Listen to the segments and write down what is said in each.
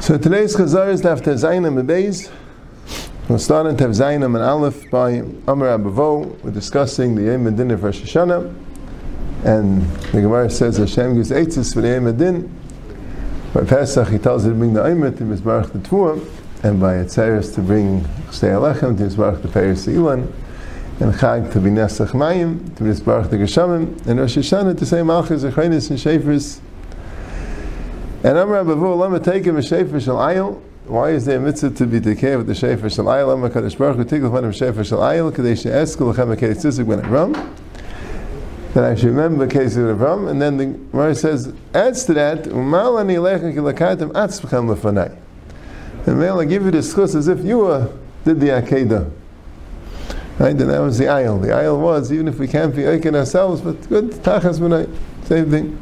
So today's Chazar is after Zainam Beis. We'll start Tev Zainam and Aleph by Amar Abavo. We're discussing the Yom Adin of Rosh Hashanah. And the Gemara says Hashem gives eitzes for the Yom Adin. By Pesach he tells you to bring the Aymet to Mizbarach the Tvua. And by Etzeres to bring Shtei Alechem to Mizbarach the Peres Ilan. And Chag to be Nesach Mayim to Mizbarach the Geshamim. And Rosh Hashanah to say Malchus, Echrenis, and Shafris. And Amr Abavu, him a Shefer Shal Ayil. Why is there a mitzvah to be decayed with the Shefer Shal Ayil? Lama Kadosh Baruch Hu Tigl Fanam Shefer Shal Ayil, Kadesh Eskel Lechem HaKei Tzizik Ben Avram. Then I should remember the case of Avram. And then the Gemara says, adds to that, Umal Ani Lechem Ki Atzvechem Lefanai. And may I give you the schus as if you were, did the Akedah. Right? And that was the Ayil. The Ayil was, even if we can't be Aiken ourselves, but good, Tachas Benai. Same thing.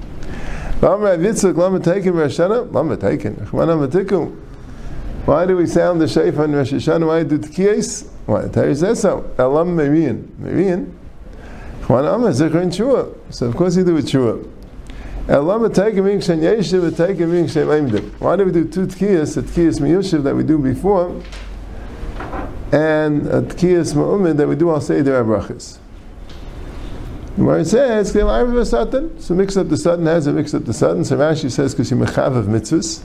Why do we sound the shayfa in Rosh Hashanah? Why do tkiyas? Why? The Torah says so. Elam Merian. Merian. So of course you do it shua. Elam taking being shen yeshiv, being shem aimdim. Why do we do two tkiyas? A tkiyas miyushiv that we do before, and tkiyas ma'umid that we do all say their brachas. Where it says, "It's from Irv of Satan." so mix up the sudden has a mix up the sudden. So Rashi says, because you mechav of mitzvahs.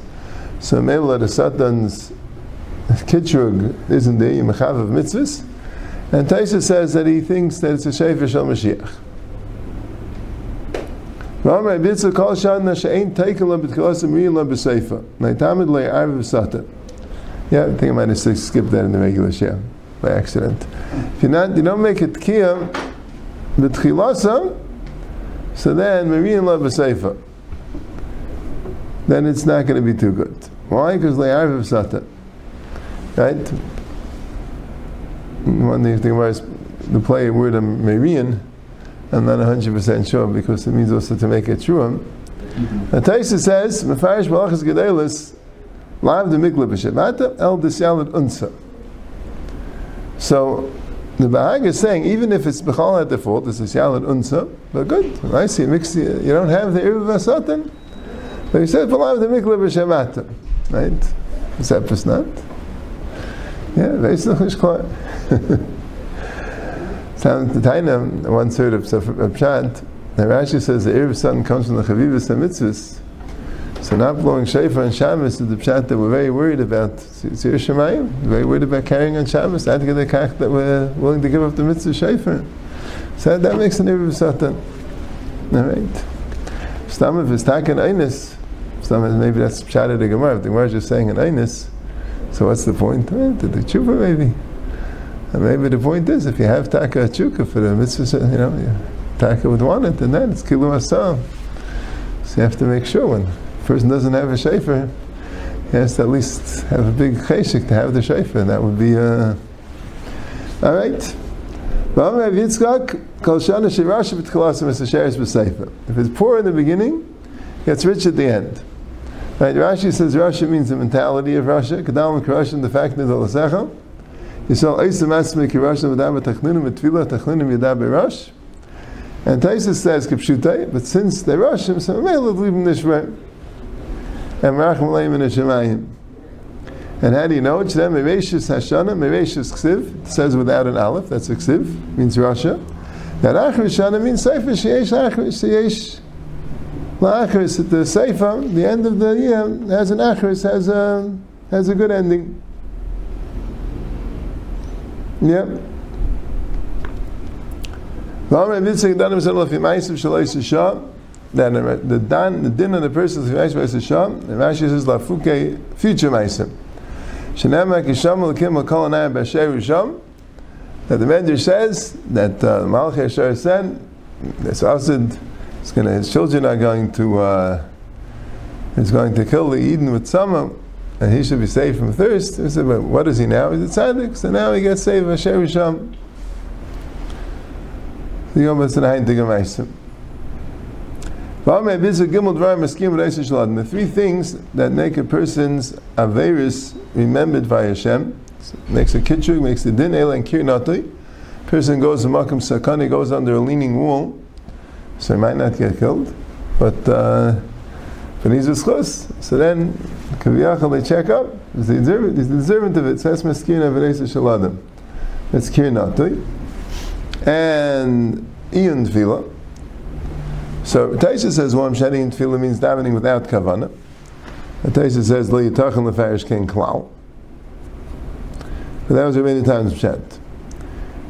So maybe the sudden's kitrug isn't there, you mechav of mitzvahs. And Taisa says that he thinks that it's a shefer shel Mashiach. V'amar bitzah kol shadna she'ein teikela b'tkilas amriyah b'seifa. Naitamid le'arv v'satan. Yeah, I think I might have skipped that in the regular share by accident. If you're not, you don't make it kiyah, b'tchilasa, so then Marian love a Then it's not going to be too good. Why? Because le'arviv sata. Right? One thing the was the play word of Marian, I'm not 100% sure because it means also to make it true. Mm-hmm. The Taisa says, Mefarish Malachas Gedelis, Lav de Mikla B'Shavata, El Disyalad Unsa. So, the Bahag is saying, even if it's Bechal at default, it's a Shalad Unsa, but good, nice, you mix, you don't have the Irv Vasatan. But he said, Palav the Mikla B'Shemata. Right? Is that not? Yeah, Vesach Ishklar. Sounds the Taina, one third of Pshat, the Rashi says the Irv Satan comes from the Chavivas and Mitzvahs. So not blowing shofar on Shabbos is the pshat that we're very worried about. Sir Shemayim, very worried about carrying on Shabbos. Had to the kach that we're willing to give up the mitzvah shofar. So that makes an Irv Satan. All right. Stam if it's taken einis, Stam maybe that's pshat of the Gemara. If the Gemara is just saying an einis, so what's the point? To the tshuva maybe. And maybe the point is if you have taka chuka for the mitzvah, you know, taka would want it, and then it's kilu asam. So you have to make sure when person doesn't have a shafer, he has to at least have a big cheshik to have the shafer, that would be uh, all right. If it's poor in the beginning, it's rich at the end. Right? Rashi says Rashi means the mentality of Russia. Kadam Rasha, the fact that the Lasecha. Yisrael Eisam Asmi Kirashim V'dam Tachlinim V'tfilah Tachlinim Yadab Berash. And Taisa says Kipshutai, but since they're Russian, so maybe leave them this way and Racham Leim in Shemayim. And how do you know it? Then Meveshis Hashana, Meveshis Ksiv, says without an aleph, that's a Ksiv, means Russia. That Achris Shana means Sefer Sheyesh Achris Sheyesh. La'achris, at the Sefer, the end of the year, has an Achris, has a, has a good ending. Yep. V'amr Yitzchak Danim Zalaf Yimayisiv Shalosh Shah, then the the din of the person is Rashi Sham, and Rashi says Lafuke future Meisim. Shenema Kisham Lakim Lakolanai Basher Risham. That the Medrash says that uh, Malach Yashar said that Asid is going to his children are going to uh, is going to kill the Eden with summer, and he should be saved from thirst. He said, but what is he now? He's a tzaddik, so now he gets saved Basher Risham. The Yom Hasanayim Tigam Meisim. The three things that make a person's Averis remembered by Hashem makes a kitchug, makes a din el and kirnatoi. Person goes to makam sakani, goes under a leaning wall. so he might not get killed. But uh, but he's. So then, kaviyachal they check up. He's the deservant, he's the deservant of it. Says meskina v'reisa shaladim. It's kirnatui. And iyon tefillah. So Taisha says, "Well, shedding tefillah means davening without kavana." Taisha says, "Lo yitachin lefarish ken klal." But that was many times pshat.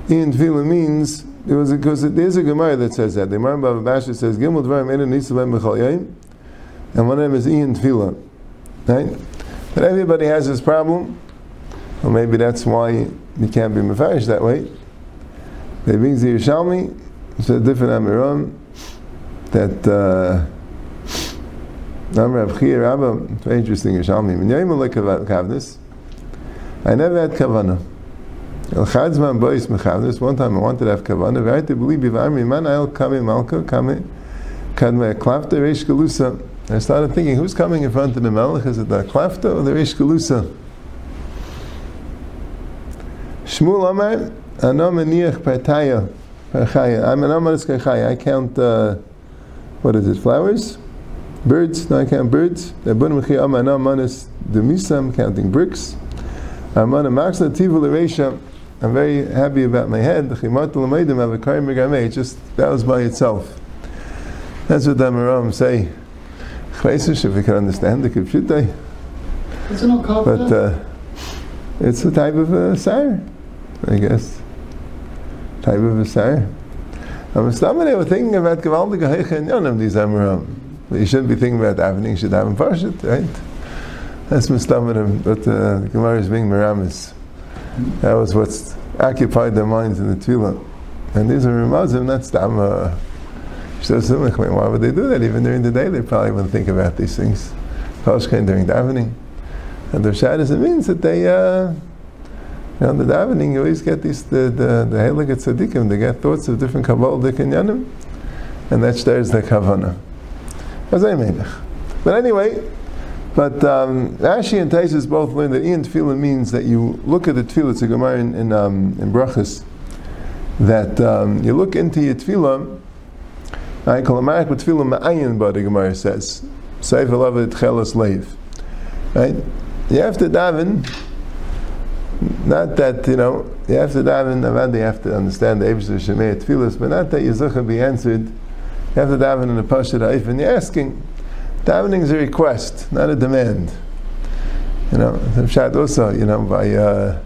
In tefillah means it was because there's a Gemara that says that. The Gemara Bava Basra says, "Gimel dvarim enu nisalem yayim," and one of them is iyon tefillah. Right? But everybody has this problem. Well, maybe that's why you can't be mafarish that way. They brings the Yerushalmi, it's a different Amiram, that uh, Rav Chia Rabba, very interesting Yerushalmi. When you're like kavnis, I never had kavana. El one time I wanted to have kavana, very to believe Bivarmi, man I'll come Malka, come Kadme Klafta Reish Galusa. I started thinking, who's coming in front of the Melech? Is it the Klafta or the Reish Galusa? Shmuel Amar, Ano Meniach Pertaya, Perchaya. I'm an Amaris Perchaya. I count, uh, what is it, flowers? Birds? No, I count birds. Ebun Mechi Amar Ano Manis Demisam, counting bricks. Amana Maxla Tivul Eresha. I'm very happy about my head. Just that was by itself. That's what the Amaram say. If we can understand the Kipshutai. It's an But uh, it's a type of a sire, I guess. Type of a sire. I'm they were thinking about Gavaldige Heiche and Yonim, these Amaram. You shouldn't be thinking about davening, you should have in Parshit, right? That's Mustamarim, but uh, the Gemara is being Miramis. That was what's occupied their minds in the Tefillah. And these are Ramazim, not Stam. Uh, why would they do that? Even during the day, they probably wouldn't think about these things. Pashkein during davening. And the Shabbos, it means that they, uh, you know, the davening, you always get these, the, the, the Heilige Tzaddikim, they get thoughts of different Kabbalah Yanim, and that stirs the Kavanah. But anyway, but um, Rashi and Taisus both learn that Ian Tefillah means that you look at the Tefillah, it's a Gemara in, in, um, in Brachas, that um, you look into your Tefillah, I call Amarik Tefillah Ma'ayin, but the Gemara says, Seif Alav Chelas Leiv. Right? You have to daven, not that, you know, you have to daven, Avad, you have to understand the Ebrish of Shemei but not that Yizucha be answered. You have to daven in the Pashat Haif, and you're asking, Davening is a request, not a demand. You know, the Pshat also, you know, by uh,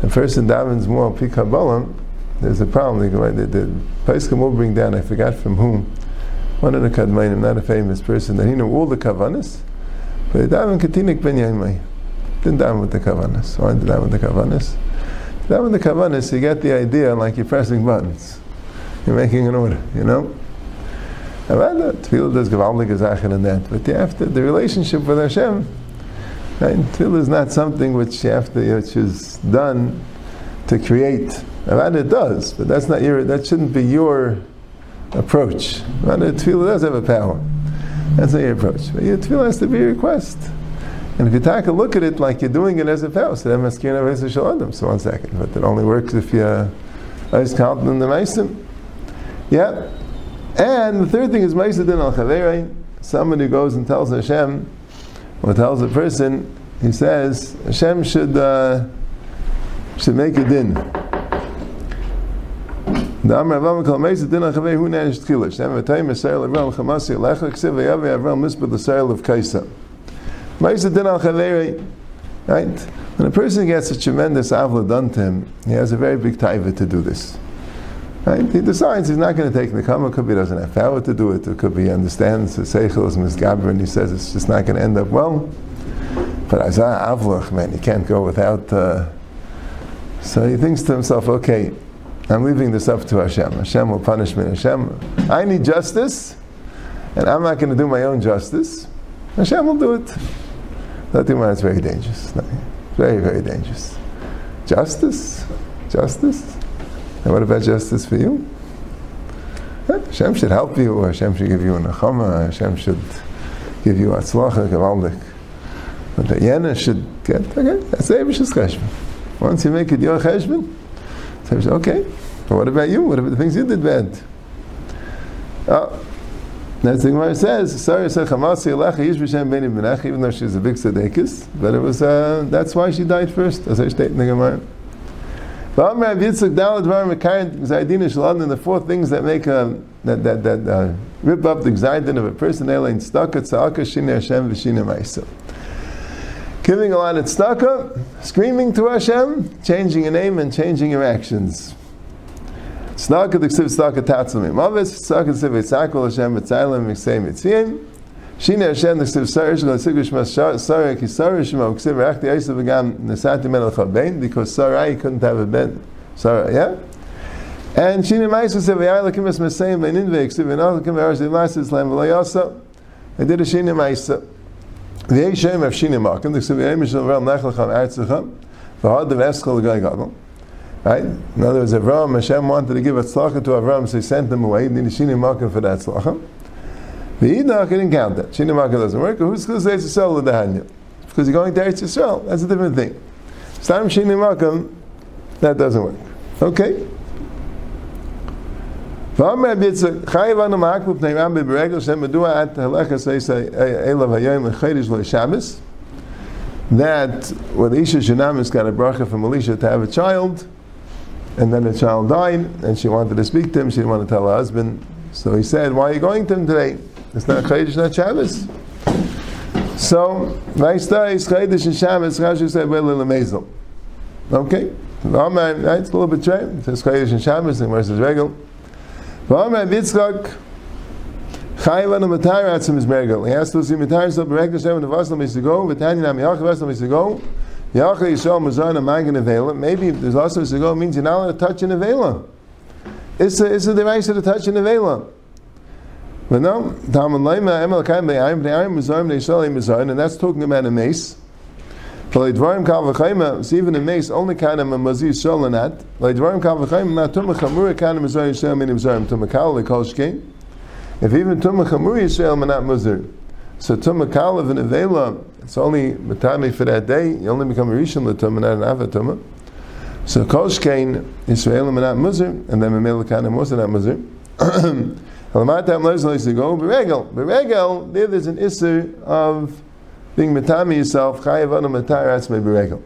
the person davens more pikabalam, there's a problem. The, the, the Paiskim will bring down, I forgot from whom, one of the Kadmainim, not a famous person, that he knew all the Kavanas, but davened Katinik Ben Yaimai. Didn't daven with the Kavanas. Why did daven with the Kavanas? Daven with the Kavanas, you get the idea like you're pressing buttons. You're making an order, you know? However, tefillah does gewaldige Sachen in that, but you have to, the relationship with Hashem, right? Tefillah is not something which you have to, which is done to create. It does, but that's not your, that shouldn't be your approach. However, tefillah does have a power. That's not your approach. But your tefillah has to be a request. And if you take a look at it like you're doing it as a vow, so so one second, but it only works if you're always counting in the Meisim. Yeah, and the third thing is Maisadin al Chaverein. Someone who goes and tells Hashem, or tells a person, he says, Hashem should, uh, should make a din. The Amr Avam kol Meisa din achavei hu nanish tchila. Shem v'tay Mesayel Avram chamasi alecha ksiv v'yavei Avram misbah l'sayel of Kaisa. Right? When a person gets a tremendous avla done to him, he has a very big taiva to do this. Right? He decides he's not going to take the kama. Could be he doesn't have power to do it. It could be he understands the seichel is misgaber and he says it's just not going to end up well. But Azah Avluch, man, he can't go without. Uh, so he thinks to himself, okay, I'm leaving this up to Hashem. Hashem will punish me. Hashem, I need justice, and I'm not going to do my own justice. Hashem will do it. That is very dangerous. Very, very dangerous. Justice? Justice? And what about justice for you? Hashem should help you, Hashem should give you a nechama, Hashem should give you atzlacha, gavaldik. But the yena should get, okay, that's Abish's cheshbon. Once you make it your cheshbon, okay, but what about you? What about the things you did bad? Oh, that's the Gemara says, Sarah said, Chamasi Alecha Yish B'Shem Beni B'nech, even though she she's a big tzedekis, but it was, uh, that's why she died first, as I state in the Gemara. The four things that make a, that, that, that uh, rip up the Gzaydin of a person, Elain Staka, Tzaka, Shina Hashem, V'Shina Maisa. Giving a lot of tzedakah, screaming to Hashem, changing your name and changing your actions. Tzedakah the ksiv tzedakah tatzim imavis, tzedakah ksiv etzakol Hashem etzayim miksei mitziyim, Shina Hashem the ksiv sarish gal sigish mas sarai ki sarish ma ksiv reach the eisa v'gam nesati men al because sarai couldn't have a ben, sarai, yeah? And Shina Maisu said, V'yai lakim es mesayim v'nin v'eksiv v'nal lakim v'arash v'mas islam v'layasa. I did a Shina Maisu. V'yei shem of Shina makim, the ksiv v'yei mishal v'ram nechlacham artzacham, v'had the l'gai gadol. Right? In other words, Avram, Hashem wanted to give a tzlacha to Avram, so he sent him away. He needed Shini Makkah for that tzlacha. The Yidach didn't count that. Shini Makkah doesn't work. Who's going to say Yisrael with the Hanya? Because you're going to Eretz Yisrael. That's a different thing. Stam Shini Makkah, that doesn't work. Okay? ואומר רב יצחק, חייב אנו מעקבו פני רמבי ברגל שהם מדוע את הלכס אליו היום לחידש לשבס that when Isha Shinamis got a bracha from Elisha to have a child, and then the child died, and she wanted to speak to him, she didn't want to tell her husband, so he said, why are you going to him today? It's not Chodesh, not Shabbos. So, Vaista is Chodesh and Shabbos, Rashi said, well, Mazel. Okay? V'amar, right, it's a little bit strange. It says Chodesh and Shabbos, and versus Regel. V'amar Yitzchak, Chayv anu matar atzim is mergel. He has to see matar so berekta shem and vaslam is to go. V'tani nam yach vaslam is to Maybe there's also to go means you're not allowed to touch an avela. It's a it's a device to touch an avela. But no, and that's talking about a mace. It's even a mace, only kind of a Mazir that. Leidvarim Kal V'Chayma, not Tumah Chamura kind of Mazarim Yisrael, meaning Mazarim Tumah Kal, Lekol Shkein. If even Tumah Chamur Yisrael not Muzir, so Tumah Kalev and Avela, it's only Matami for that day, you only become a Rishon Latumah, not an Avatumah. So Kol Shkein, Yisrael are not Muzir, and then Memela Kana Musa not Muzir. Alamatam Lezno to go, Beregel. Beregel, there there's an Isser of being Matami yourself, Chayav Anu Matar Atzmei Beregel.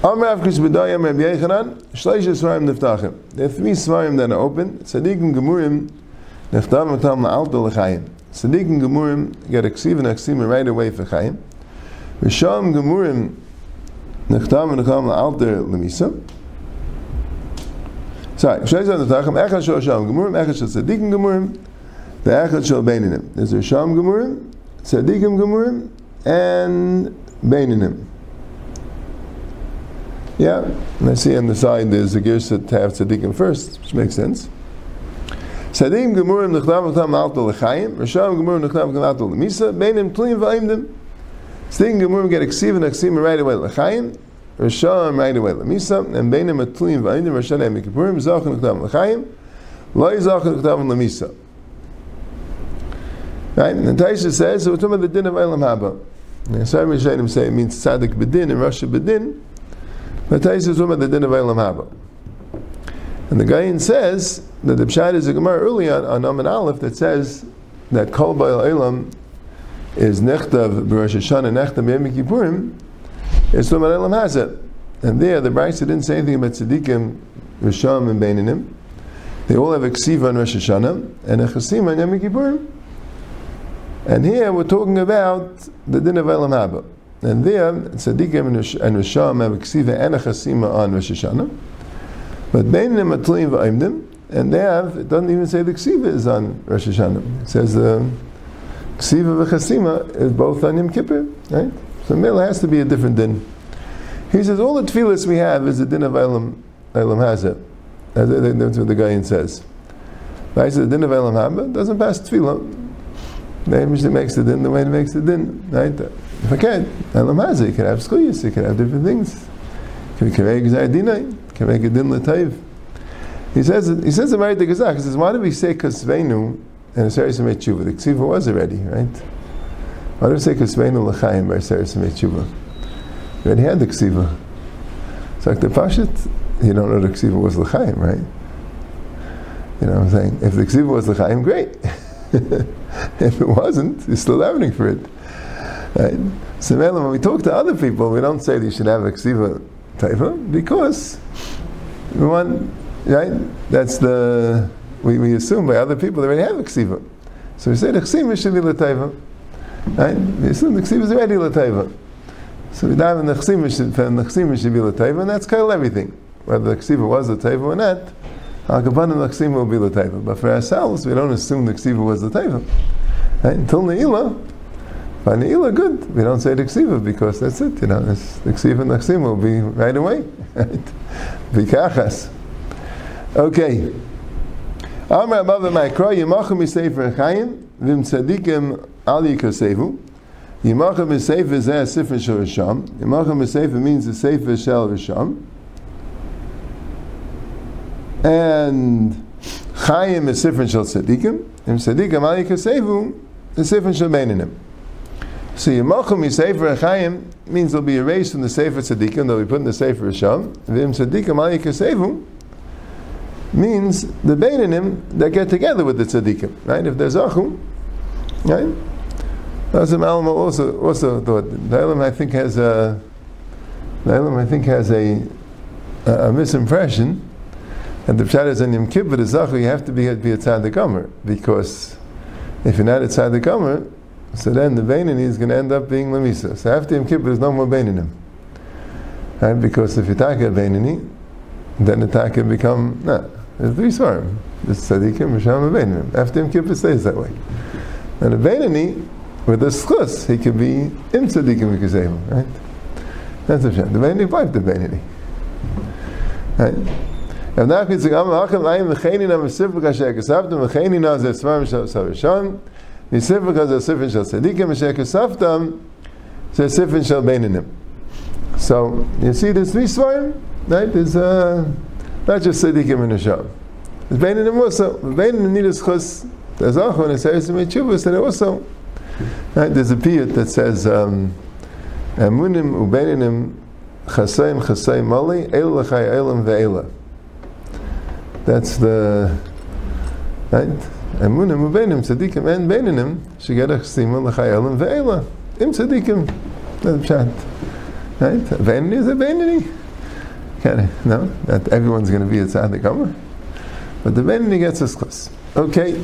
Amrav Chris B'dayam Reb Yechanan, Shleisha Svarim Niftachim. There are three Svarim that are open. Tzadikim Gemurim, Neftam Matam La'alto L'chayim. Tzadikim Gemurim get a ksiv and a ksiv right away for Chayim. Risham Gemurim, Neftam Matam La'alto L'misa. Sorry, Shleisha Niftachim, Echad Shal Sham Gemurim, Echad Shal Tzadikim Gemurim, the Echad Shal Beininim. There's Risham Gemurim, Tzadikim Gemurim, and Beininim. Yeah, and I see on the side there's a girsa to have tzaddikim first, which makes sense. Tzaddikim gemurim nechlam v'tam alto l'chayim, Risham gemurim nechlam v'tam alto l'misa, beinim tluim v'aimdim. Tzaddikim gemurim get eksiv and eksim right away l'chayim, Risham right away l'misa, and beinim tluim v'aimdim, Risham em kipurim, zachin nechlam l'chayim, loy zachin nechlam l'misa. Right, and Taisha says, so we're talking about the din of Eilam Haba. Some Rishonim say it means tzaddik bedin, and Rasha bedin, but Taisa is talking about the din of Eilam Haba. And the Gayin says that the Pshat is a Gemara early on, on Amin Aleph that says that Kol Ba'il Eilam is Nechtav B'Rosh Hashanah, Nechtav Yom Kippurim, is from Eilam Hazet. And there, the Brisa didn't say anything about Tzaddikim, Risham, and Beininim. They all have a Ksiva on Rosh Hashanah, and a Chasim on Yom Kippurim. And here we're talking about the din of Eilam Haba. And there, tzaddikim and Risham have a ksiva and a chasima on Rosh Hashanah. But Beinim are tluim v'aimdim, and they have, it doesn't even say the ksiva is on Rosh Hashanah. It says the uh, ksiva v'chasima is both on Yom Kippur, right? So Mil has to be a different din. He says all the tefillahs we have is the din of Eilam, Eilam Hazeh. That's what the guy says. Right? So the din of Eilam Haba doesn't pass tefillah. The Mishnah makes the din the way it makes the din, right? If I can, Elam Hazeh, you can have skuyas, you can have different things. You can make Zaydina, you a din l'tayv. He says, he says the Merit Gazak, he says, why do we say Kasvenu and Aseris Emet Tshuva? The Ksiva was already, right? Why do we say Kasvenu l'chaim by Aseris Emet Tshuva? We already had the Ksiva. It's like the Pashit, you don't know the Ksiva was l'chaim, right? You know what I'm saying? If the ksiva was l'chaim, great. if it wasn't, you're still learning for it. Right? So when we talk to other people, we don't say they should have a ksiva taifa because we want, right? That's the, we, we assume by other people they already have a ksiva. So we say the ksiva should be l'taiva. Right? We assume the ksiva is already l'taiva. So we dive in the ksiva should, the ksiva should be l'taiva, and that's kind of everything. Whether the ksiva was l'taiva or not, Al Kapanim the ksiva will be l'taiva. But for ourselves, we don't assume the ksiva was l'taiva. Right? Until Ne'ilah, by good. We don't say the ksiva because that's it. You know, it's, the ksiva and the ksiva will be right away. Vikachas. Okay. Amar above the Maikra, Yimachim Sefer Chaim, Vim Tzadikim Al Yikasevu. Yimachim Sefer Zeh Sefer Shel Risham. Yimachim Sefer means the Sefer Shel Risham. And Chaim is Sefer Shel Tzadikim. Vim Tzadikim Al Yikasevu is Sefer Shel Beininim. So Yimachim Sefer Chaim means they'll be erased from the Sefer Tzadikim, they'll be put in the Sefer Risham. Vim Tzadikim Al Yikasevu means the Beinanim that get together with the tzaddikim, right? If there's achum, right? What Malama also also thought. Elam, I think has a the I think has a, a, a misimpression. And the pshat is in Yom Kippur, the zachu, you have to be be a tzaddik omer because if you're not a tzaddik omer, so then the Beinani is going to end up being lamisa. So after Yom Kippur, there's no more Beinanim, right? Because if you take a Beinani, then the taka become no. There's three svarim. There's tzaddikim, risham, and beinim. After Yom Kippur stays that way. And a beinani, with a schus, he can be im tzaddikim v'kazevim, right? That's a sham. The beinani wife the beinani. Right? And now it's am hachem ayim v'cheinin am v'sifuk asher kasavtam v'cheinin az esvarim shal savishon v'sifuk az esifin shal tzaddikim asher kasavtam zesifin shal beinanim. So, you see there's three svarim, right? There's uh, not just tzaddikim and Hashem. There's Beinanim also. Beinanim need a schus. There's also in the Seres and Chuvas that also. Right? There's a piyut that says, um, Amunim ubeinanim chasayim chasayim mali el lachai elam ve'ela. That's the right. Amunim ubeinim tzaddikim and beinanim shigera chasima lachai elam ve'ela. Im tzaddikim. That's pshat. Right? Beinani is a beinani. No, not everyone's going to be a tzaddik But the Benini gets us close. Okay.